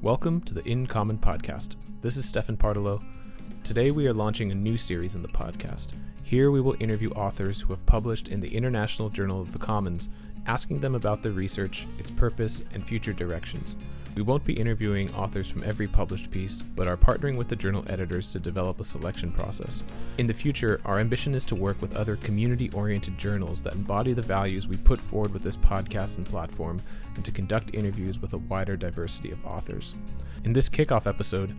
Welcome to the In Common podcast. This is Stefan Partelow. Today we are launching a new series in the podcast. Here we will interview authors who have published in the International Journal of the Commons, asking them about their research, its purpose, and future directions. We won't be interviewing authors from every published piece, but are partnering with the journal editors to develop a selection process. In the future, our ambition is to work with other community oriented journals that embody the values we put forward with this podcast and platform, and to conduct interviews with a wider diversity of authors. In this kickoff episode,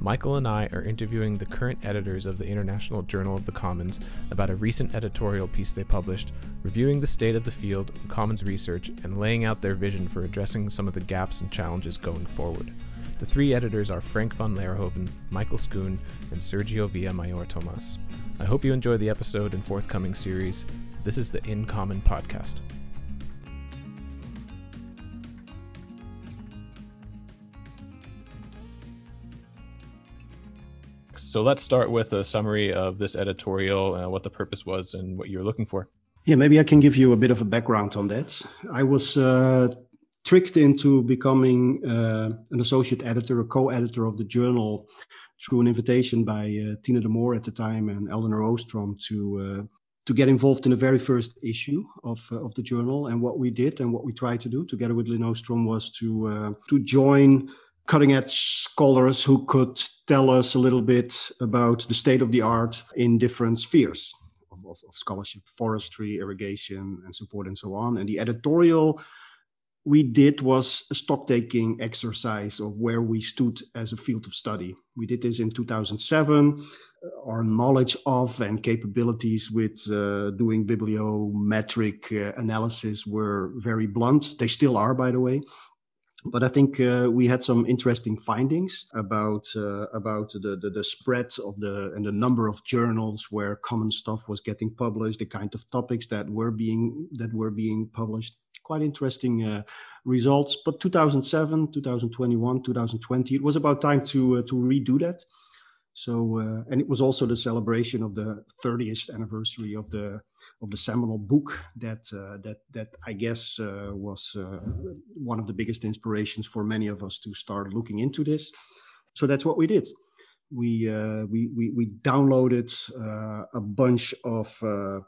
Michael and I are interviewing the current editors of the International Journal of the Commons about a recent editorial piece they published, reviewing the state of the field and commons research, and laying out their vision for addressing some of the gaps and challenges going forward. The three editors are Frank van Laerhoven, Michael Schoon, and Sergio Villamayor Tomas. I hope you enjoy the episode and forthcoming series. This is the In Common podcast. So let's start with a summary of this editorial, uh, what the purpose was, and what you're looking for. Yeah, maybe I can give you a bit of a background on that. I was uh, tricked into becoming uh, an associate editor, a co-editor of the journal, through an invitation by uh, Tina de at the time and Elinor Ostrom to uh, to get involved in the very first issue of uh, of the journal. And what we did and what we tried to do together with Lin Ostrom was to uh, to join cutting edge scholars who could tell us a little bit about the state of the art in different spheres of, of, of, scholarship, forestry, irrigation, and so forth and so on. And the editorial we did was a stock taking exercise of where we stood as a field of study. We did this in 2007. Our knowledge of and capabilities with uh, doing bibliometric uh, analysis were very blunt. They still are, by the way but I think uh, we had some interesting findings about uh, about the, the, the spread of the and the number of journals where common stuff was getting published, the kind of topics that were being that were being published. Quite interesting uh, results. But 2007, 2021, 2020, it was about time to uh, to redo that. So uh, and it was also the celebration of the 30th anniversary of the of the seminal book that uh, that that I guess uh, was uh, one of the biggest inspirations for many of us to start looking into this. So that's what we did. We uh, we, we we downloaded uh, a bunch of uh,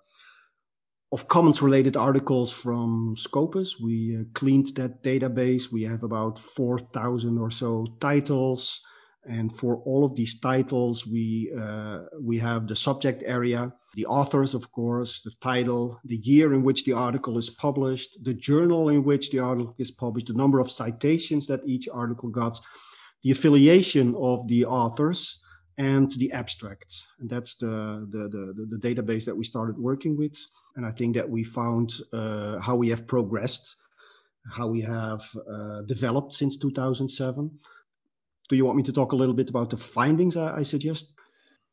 of commons related articles from Scopus. We cleaned that database. We have about four thousand or so titles. And for all of these titles, we uh, we have the subject area, the authors, of course, the title, the year in which the article is published, the journal in which the article is published, the number of citations that each article got, the affiliation of the authors, and the abstract. And that's the the, the, the database that we started working with. And I think that we found uh, how we have progressed, how we have uh, developed since 2007 do you want me to talk a little bit about the findings I, I suggest?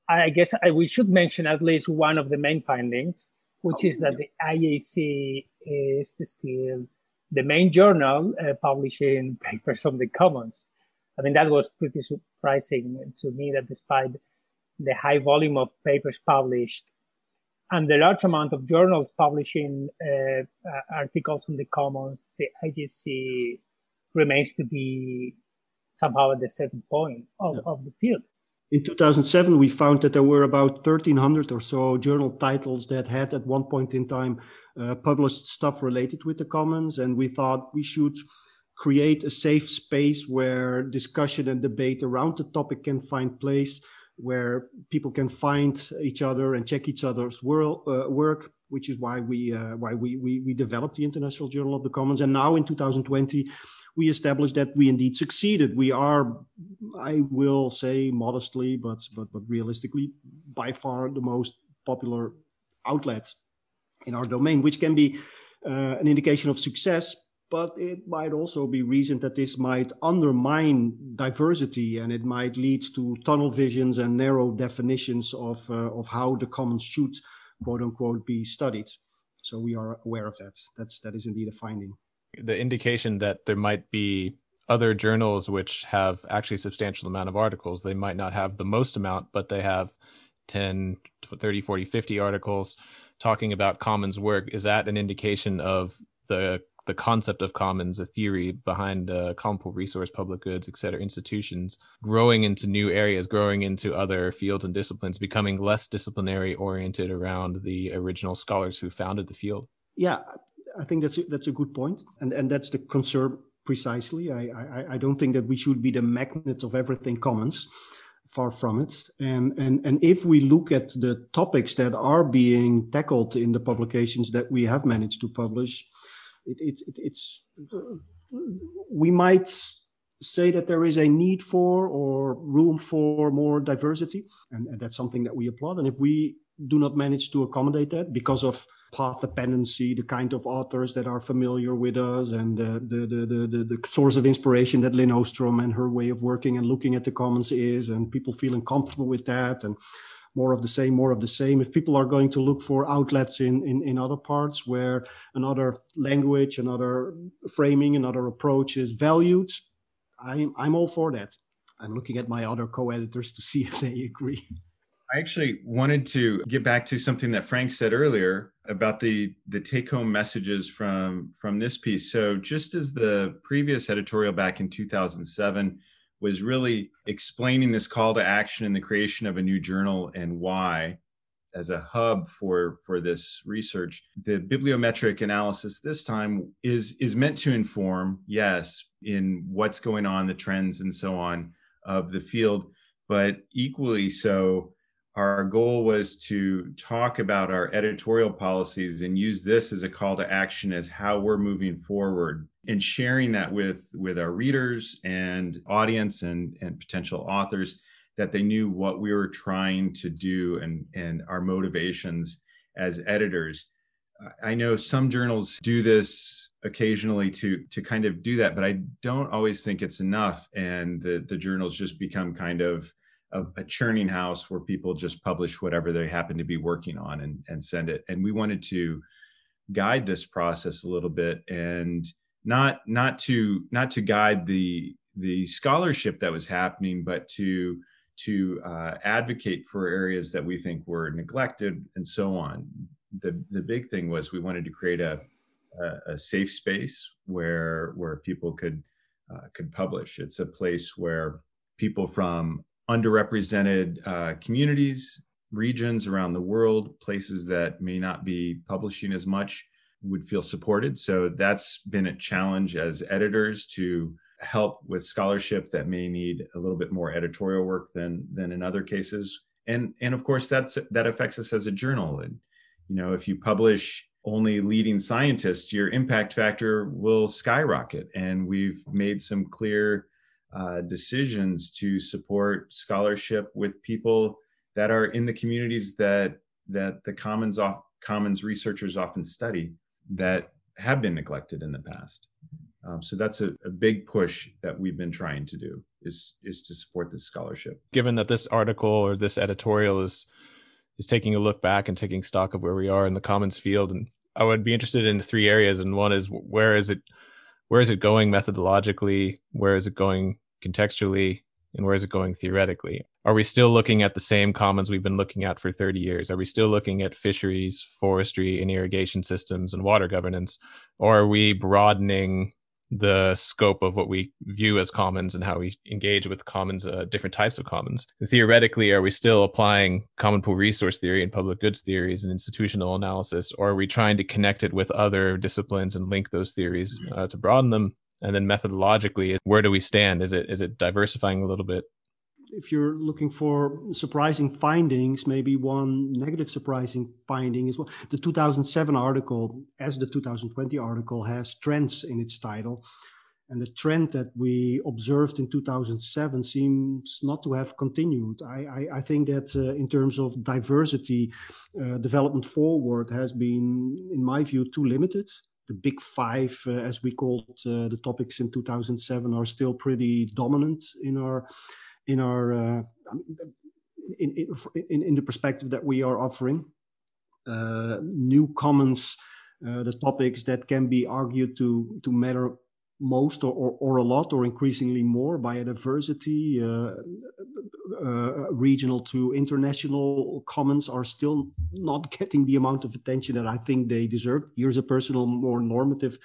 I guess I, we should mention at least one of the main findings, which oh, is that yeah. the IJC is still the main journal uh, publishing papers on the commons. I mean, that was pretty surprising to me that despite the high volume of papers published and the large amount of journals publishing uh, uh articles on the commons, the IJC remains to be somehow at the certain point of, yeah. of the field. In 2007, we found that there were about 1,300 or so journal titles that had at one point in time uh, published stuff related with the commons. And we thought we should create a safe space where discussion and debate around the topic can find place, where people can find each other and check each other's world, uh, work, which is why we uh, why we, we we developed the International Journal of the Commons. And now in 2020, we established that we indeed succeeded. We are, I will say modestly, but but but realistically, by far the most popular outlets in our domain, which can be uh, an indication of success. But it might also be reason that this might undermine diversity, and it might lead to tunnel visions and narrow definitions of uh, of how the commons should, quote unquote, be studied. So we are aware of that. That's that is indeed a finding the indication that there might be other journals which have actually substantial amount of articles they might not have the most amount but they have 10 30 40 50 articles talking about commons work is that an indication of the the concept of commons, a theory behind uh, common pool resource, public goods, et cetera, institutions, growing into new areas, growing into other fields and disciplines, becoming less disciplinary oriented around the original scholars who founded the field. Yeah, I think that's a, that's a good point, and and that's the concern precisely. I, I I don't think that we should be the magnets of everything commons far from it. And, and, and if we look at the topics that are being tackled in the publications that we have managed to publish, it, it, it, it's, we might say that there is a need for or room for more diversity. And, and that's something that we applaud. And if we do not manage to accommodate that because of path dependency, the kind of authors that are familiar with us, and the the the the, the source of inspiration that Lin Ostrom and her way of working and looking at the commons is, and people feeling comfortable with that, and more of the same, more of the same. If people are going to look for outlets in in, in other parts where another language, another framing, another approach is valued, I'm I'm all for that. I'm looking at my other co-editors to see if they agree. I actually wanted to get back to something that Frank said earlier about the the take home messages from from this piece. So just as the previous editorial back in 2007 was really explaining this call to action and the creation of a new journal and why as a hub for for this research the bibliometric analysis this time is is meant to inform yes in what's going on the trends and so on of the field but equally so our goal was to talk about our editorial policies and use this as a call to action as how we're moving forward and sharing that with with our readers and audience and and potential authors that they knew what we were trying to do and and our motivations as editors. I know some journals do this occasionally to to kind of do that but i don't always think it's enough. And the the journals just become kind of a, a, churning house where people just publish whatever they happen to be working on and, and send it. And we wanted to guide this process a little bit and not not to not to guide the the scholarship that was happening, but to to uh, advocate for areas that we think were neglected and so on. The the big thing was we wanted to create a a, a safe space where where people could uh, could publish. It's a place where people from underrepresented uh, communities, regions around the world, places that may not be publishing as much would feel supported. So that's been a challenge as editors to help with scholarship that may need a little bit more editorial work than than in other cases. And and of course that's that affects us as a journal. And you know, if you publish only leading scientists, your impact factor will skyrocket. And we've made some clear uh, decisions to support scholarship with people that are in the communities that that the commons off, commons researchers often study that have been neglected in the past. Um, so that's a, a, big push that we've been trying to do is is to support this scholarship. Given that this article or this editorial is is taking a look back and taking stock of where we are in the commons field, and I would be interested in three areas. And one is where is it where is it going methodologically? Where is it going contextually and where is it going theoretically? Are we still looking at the same commons we've been looking at for 30 years? Are we still looking at fisheries, forestry, and irrigation systems and water governance? Or are we broadening the scope of what we view as commons and how we engage with commons, uh, different types of commons? And theoretically, are we still applying common pool resource theory and public goods theories and institutional analysis? Or are we trying to connect it with other disciplines and link those theories uh, to broaden them? And then methodologically where do we stand? Is it is it diversifying a little bit? If you're looking for surprising findings maybe one negative surprising finding is well the 2007 article as the 2020 article has trends in its title. And the trend that we observed in 2007 seems not to have continued. I, I, I think that uh, in terms of diversity, uh, development forward has been, in my view, too limited the big five, uh, as we called uh, the topics in 2007, are still pretty dominant in our in our uh, in, in, in the perspective that we are offering. new commons, the topics that can be argued to to matter most or, or, or, a lot or increasingly more biodiversity, uh, uh, regional to international commons are still not getting the amount of attention that I think they deserve. Here's a personal, more normative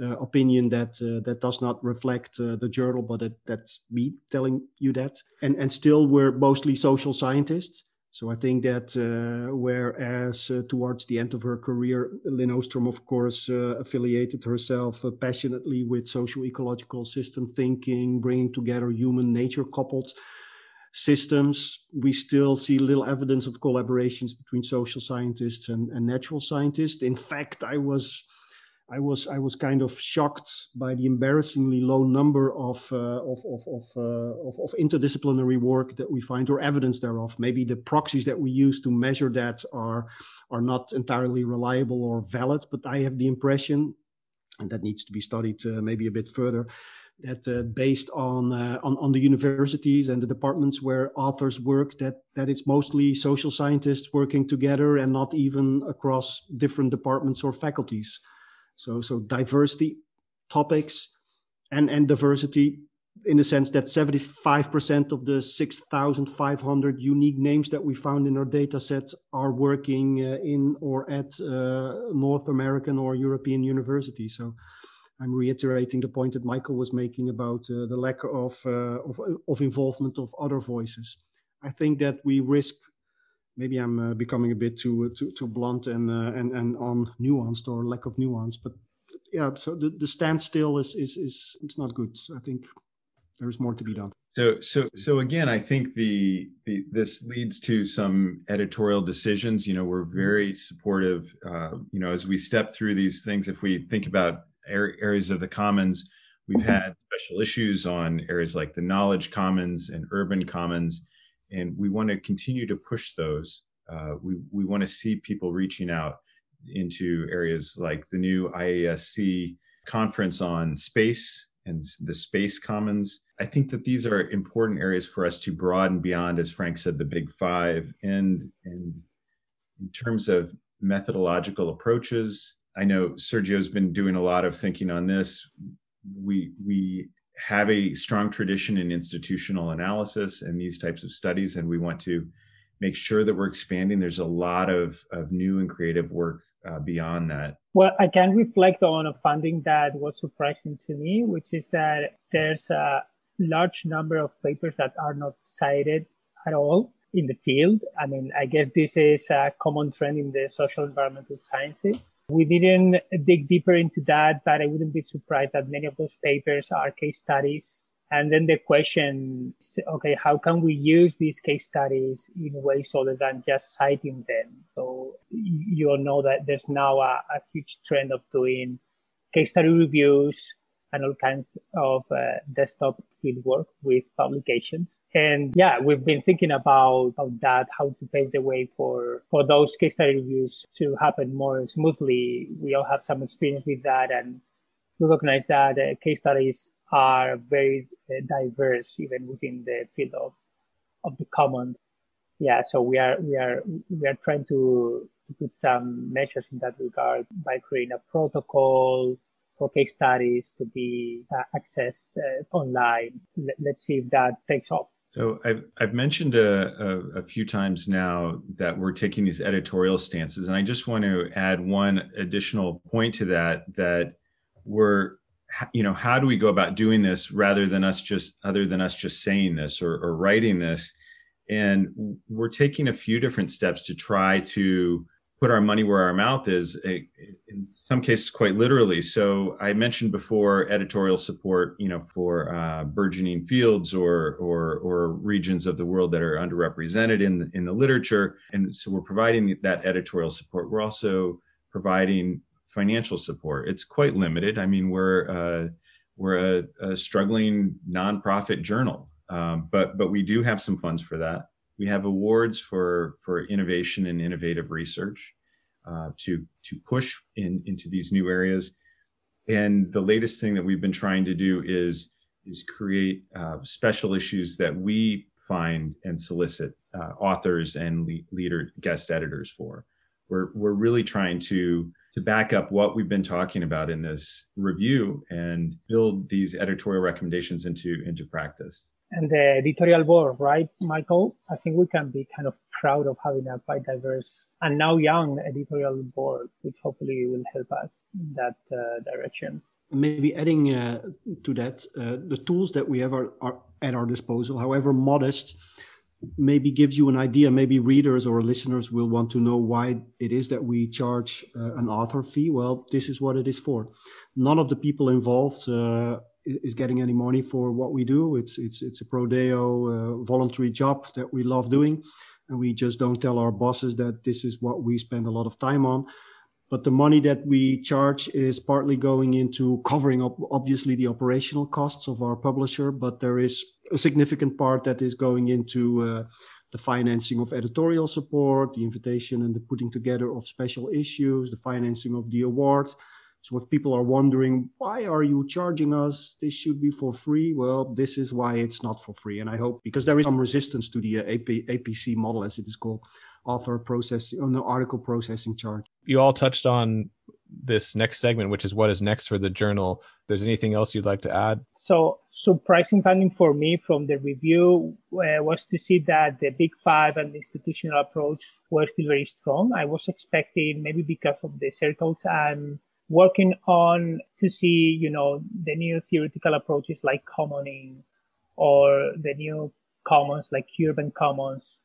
uh, opinion that uh, that does not reflect uh, the journal, but it, that's me telling you that. And and still, we're mostly social scientists. So I think that uh, whereas uh, towards the end of her career, Lin Ostrom, of course, uh, affiliated herself passionately with social ecological system thinking, bringing together human nature coupled systems, we still see little evidence of collaborations between social scientists and, and natural scientists. In fact, I was I was I was kind of shocked by the embarrassingly low number of uh, of of of, uh, of, of interdisciplinary work that we find or evidence thereof. Maybe the proxies that we use to measure that are are not entirely reliable or valid. But I have the impression, and that needs to be studied uh, maybe a bit further, that uh, based on, uh, on on the universities and the departments where authors work, that that it's mostly social scientists working together and not even across different departments or faculties. So so diversity topics and and diversity in the sense that 75% of the 6,500 unique names that we found in our data sets are working uh, in or at uh, North American or European universities. So I'm reiterating the point that Michael was making about uh, the lack of, uh, of, of involvement of other voices. I think that we risk. Maybe I'm uh, becoming a bit too too, too blunt and uh, and and on nuanced or lack of nuance, but yeah. So the, the standstill is is is it's not good. I think there's more to be done. So, so, so again, I think the, the this leads to some editorial decisions. You know, we're very supportive. Uh, you know, as we step through these things, if we think about areas of the commons. We've had special issues on areas like the knowledge commons and urban commons, and we want to continue to push those. Uh, we we want to see people reaching out into areas like the new IASC conference on space and the space commons. I think that these are important areas for us to broaden beyond, as Frank said, the big five. And and in terms of methodological approaches, I know Sergio's been doing a lot of thinking on this. We we have a strong tradition in institutional analysis and these types of studies, and we want to make sure that we're expanding. There's a lot of of new and creative work uh, beyond that. Well, I can reflect on a funding that was surprising to me, which is that there's a large number of papers that are not cited at all in the field. I mean, I guess this is a common trend in the social environmental sciences. We didn't dig deeper into that, but I wouldn't be surprised that many of those papers are case studies. And then the question, is, okay, how can we use these case studies in ways other than just citing them? So you all know that there's now a, a huge trend of doing case study reviews, and all kinds of uh, desktop fieldwork with publications. And yeah, we've been thinking about, about that, how to pave the way for, for those case study reviews to happen more smoothly. We all have some experience with that and recognize that uh, case studies are very uh, diverse even within the field of, of the commons. Yeah, so we are, we are, we are trying to, to put some measures in that regard by creating a protocol, for case studies to be uh, accessed uh, online. Let, us see if that takes off. So I've, I've mentioned a, a, a, few times now that we're taking these editorial stances, and I just want to add one additional point to that. That we're, you know, how do we go about doing this rather than us just other than us just saying this or, or writing this? And we're taking a few different steps to try to put our money where our mouth is in some cases quite literally. So i mentioned before editorial support you know for uh, burgeoning fields or, or or regions of the world that are underrepresented in in the literature. And so we're providing that editorial support. We're also providing financial support. It's quite limited. I mean we're uh, we're a, a, struggling nonprofit journal um, but but we do have some funds for that we have awards for for innovation and innovative research uh, to to push in into these new areas. And the latest thing that we've been trying to do is is create uh, special issues that we find and solicit uh, authors and le- leader guest editors for. We're we're really trying to to back up what we've been talking about in this review and build these editorial recommendations into into practice and the editorial board, right, Michael? I think we can be kind of proud of having a quite diverse and now young editorial board, which hopefully will help us in that uh, direction. maybe adding uh, to that, uh, the tools that we have are, are, at our disposal, however modest, maybe gives you an idea. Maybe readers or listeners will want to know why it is that we charge uh, an author fee. Well, this is what it is for. None of the people involved uh, is getting any money for what we do. It's it's it's a prodeo uh, voluntary job that we love doing, and we just don't tell our bosses that this is what we spend a lot of time on. But the money that we charge is partly going into covering up, obviously, the operational costs of our publisher. But there is a significant part that is going into uh, the financing of editorial support, the invitation and the putting together of special issues, the financing of the awards so if people are wondering, why are you charging us? This should be for free. Well, this is why it's not for free. And I hope because there is some resistance to the uh, AP, APC model, as it is called, author processing, on the article processing charge. You all touched on this next segment, which is what is next for the journal. If there's anything else you'd like to add? So, surprising finding for me from the review uh, was to see that the big five and the institutional approach were still very strong. I was expecting maybe because of the circles I'm working on to see, you know, the new theoretical approaches like commoning or the new commons like urban commons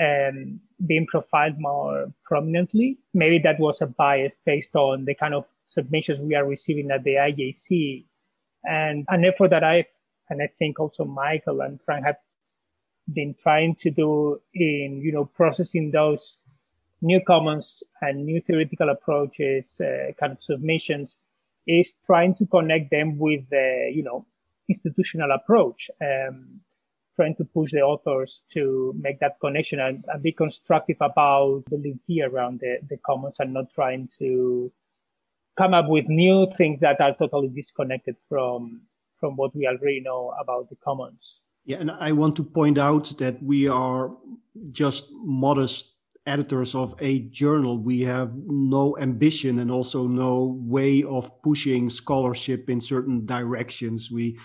um, being profiled more prominently. Maybe that was a bias based on the kind of submissions we are receiving at the IJC and an effort that I've, and I think also Michael and Frank have been trying to do in, you know, processing those new commons and new theoretical approaches, uh, kind of submissions, is trying to connect them with the, you know, institutional approach, um, trying to push the authors to make that connection and, and be constructive about building fear around the, the commons and not trying to come up with new things that are totally disconnected from from what we already know about the commons. Yeah, and I want to point out that we are just modest editors of a journal, we have no ambition and also no way of pushing scholarship in certain directions. We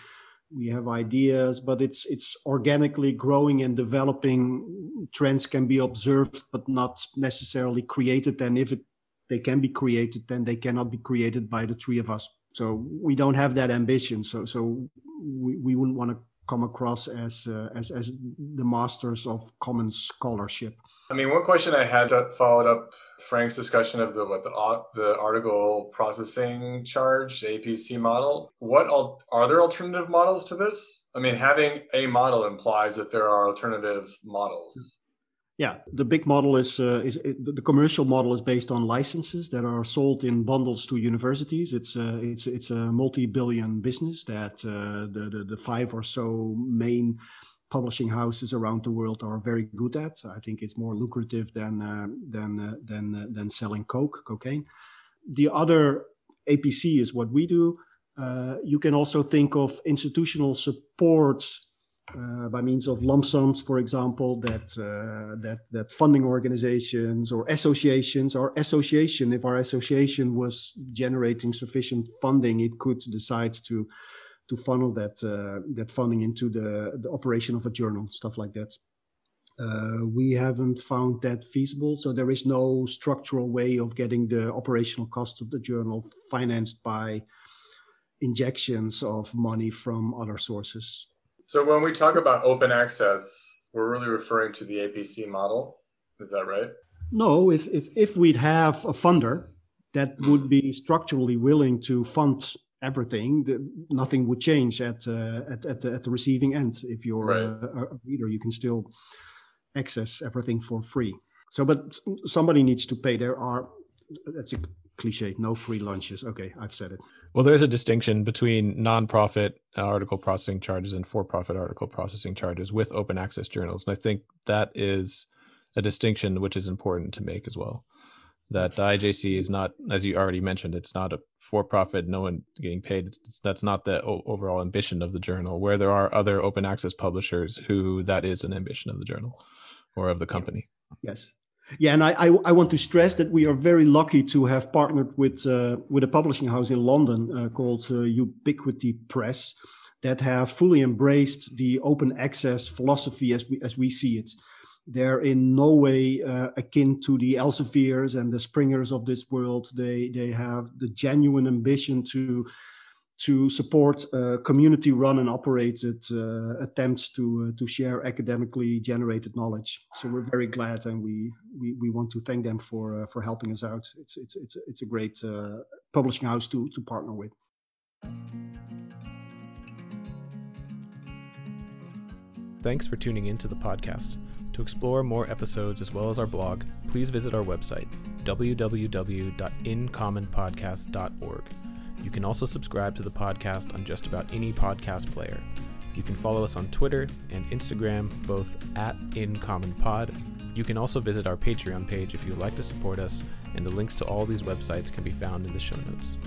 we have ideas, but it's it's organically growing and developing. Trends can be observed, but not necessarily created. And if it, they can be created, then they cannot be created by the three of us. So we don't have that ambition. So so we, we wouldn't want to come across as uh, as as the masters of common scholarship. I mean, one question I had that followed up Frank's discussion of the what the the article processing charge, APC model. What are there alternative models to this? I mean, having a model implies that there are alternative models. Yeah, the big model is uh, is the commercial model is based on licenses that are sold in bundles to universities. It's a it's it's a multi-billion business that uh, the, the the five or so main publishing houses around the world are very good at. I think it's more lucrative than uh, than uh, than uh, than selling coke, cocaine. The other APC is what we do. Uh, you can also think of institutional support uh, by means of lump sums, for example, that uh, that that funding organizations or associations, our association, if our association was generating sufficient funding, it could decide to to funnel that uh, that funding into the the operation of a journal, stuff like that. Uh, we haven't found that feasible, so there is no structural way of getting the operational cost of the journal financed by injections of money from other sources. So when we talk about open access, we're really referring to the APC model. Is that right? No, if if, if we'd have a funder that mm. would be structurally willing to fund everything, the, nothing would change at, uh, at at the, at the receiving end. If you're right. a, a reader, you can still access everything for free. So, but somebody needs to pay. There are that's a cliche no free lunches okay i've said it well there's a distinction between nonprofit uh, article processing charges and for-profit article processing charges with open access journals. And i think that is a distinction which is important to make as well. That the ijc is not as you already mentioned it's not a for-profit no one getting paid. It's, that's not the o- overall ambition of the journal where there are other open access publishers who that is an ambition of the journal or of the company. Yes yeah, and I, I, I, want to stress that we are very lucky to have partnered with uh, with a publishing house in London uh, called uh, Ubiquity Press that have fully embraced the open access philosophy as we as we see it. They're in no way uh, akin to the Elseviers and the Springers of this world. They they have the genuine ambition to to support uh, community run and operated uh, attempts to uh, to share academically generated knowledge. So we're very glad, and we we, we want to thank them for uh, for helping us out. It's it's it's it's a great uh, publishing house to to partner with. Thanks for tuning in to the podcast. To explore more episodes as well as our blog, please visit our website, www.incommonpodcast.org. You can also subscribe to the podcast on just about any podcast player. You can follow us on Twitter and Instagram, both at InCommonPod. You can also visit our Patreon page if you would like to support us, and the links to all these websites can be found in the show notes.